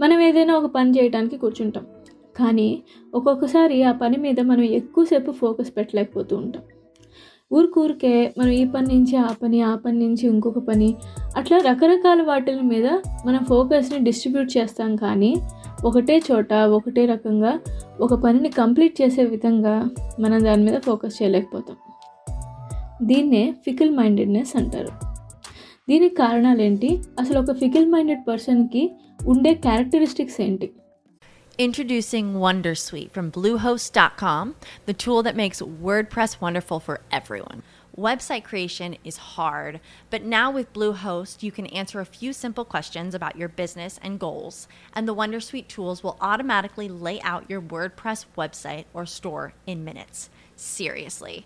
మనం ఏదైనా ఒక పని చేయడానికి కూర్చుంటాం. కానీ ఒక్కొక్కసారి ఆ పని మీద మనం ఎక్కువసేపు ఫోకస్ పెట్టలేకపోతూ ఉంటాం. ఊరికూరికే మనం ఈ పని నుంచి ఆ పని ఆ పని నుంచి ఇంకొక పని అట్లా రకరకాల వాటిల మీద మనం ఫోకస్ని డిస్ట్రిబ్యూట్ చేస్తాం. కానీ ఒకటే చోట ఒకటే రకంగా ఒక పనిని కంప్లీట్ చేసే విధంగా మనం దాని మీద ఫోకస్ చేయలేకపోతాం. దీన్నే ఫికిల్ మైండెడ్నెస్ అంటారు. దీనికి కారణాలు ఏంటి అసలు ఒక ఫికిల్ మైండెడ్ పర్సన్కి ఉండే క్యారెక్టరిస్టిక్స్ ఏంటి Introducing Wondersuite from Bluehost.com, the tool that makes WordPress wonderful for everyone. Website creation is hard, but now with Bluehost, you can answer a few simple questions about your business and goals, and the Wondersuite tools will automatically lay out your WordPress website or store in minutes. Seriously.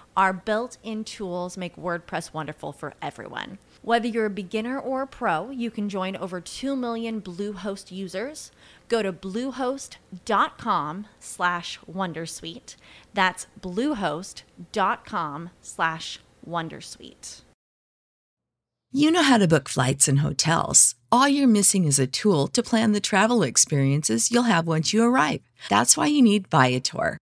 Our built in tools make WordPress wonderful for everyone. Whether you're a beginner or a pro, you can join over 2 million Bluehost users. Go to bluehost.com slash wondersuite. That's bluehost.com slash wondersuite. You know how to book flights and hotels. All you're missing is a tool to plan the travel experiences you'll have once you arrive. That's why you need Viator.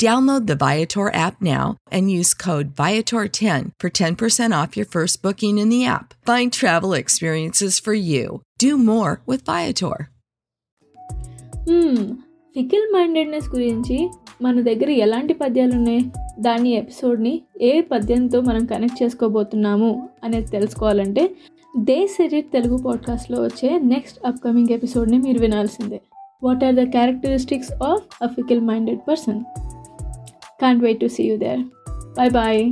Download the Viator app now and use code Viator10 for 10% off your first booking in the app. Find travel experiences for you. Do more with Viator. Fickle mindedness గురించి మన దగ్గర ఎలాంటి పద్యాలు ఉన్నాయి దాని ఎపిసోడ్ని ఏ పద్యంతో మనం connect చేసుకోబోతున్నాము అనేది తెలుసుకోవాలంటే దే సెరిట్ తెలుగు పాడ్కాస్ట్లో వచ్చే నెక్స్ట్ అప్కమింగ్ ఎపిసోడ్ని మీరు వినాల్సిందే what are the characteristics of a fickle minded person Can't wait to see you there. Bye bye.